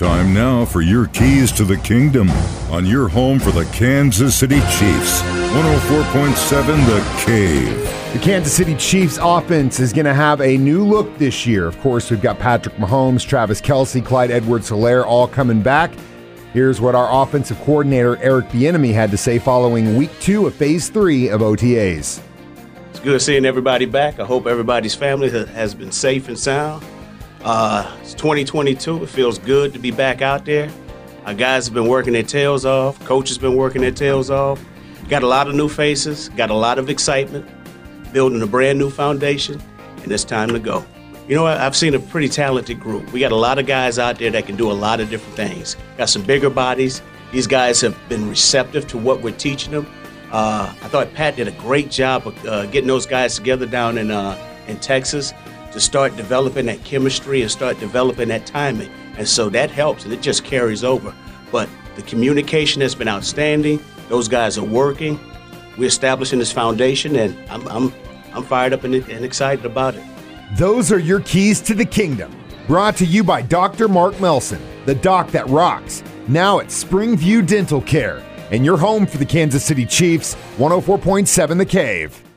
Time now for your keys to the kingdom on your home for the Kansas City Chiefs. 104.7 The Cave. The Kansas City Chiefs offense is going to have a new look this year. Of course, we've got Patrick Mahomes, Travis Kelce, Clyde Edwards Helaire all coming back. Here's what our offensive coordinator, Eric Bieniemy, had to say following week two of phase three of OTAs. It's good seeing everybody back. I hope everybody's family has been safe and sound. Uh, it's 2022. It feels good to be back out there. Our guys have been working their tails off. Coach has been working their tails off. Got a lot of new faces. Got a lot of excitement. Building a brand new foundation, and it's time to go. You know, I've seen a pretty talented group. We got a lot of guys out there that can do a lot of different things. Got some bigger bodies. These guys have been receptive to what we're teaching them. Uh, I thought Pat did a great job of uh, getting those guys together down in uh, in Texas to start developing that chemistry and start developing that timing. And so that helps and it just carries over. But the communication has been outstanding. Those guys are working. We're establishing this foundation, and I'm, I'm, I'm fired up and, and excited about it. Those are your keys to the kingdom. Brought to you by Dr. Mark Melson, the doc that rocks. Now at Springview Dental Care, and your home for the Kansas City Chiefs, 104.7 The Cave.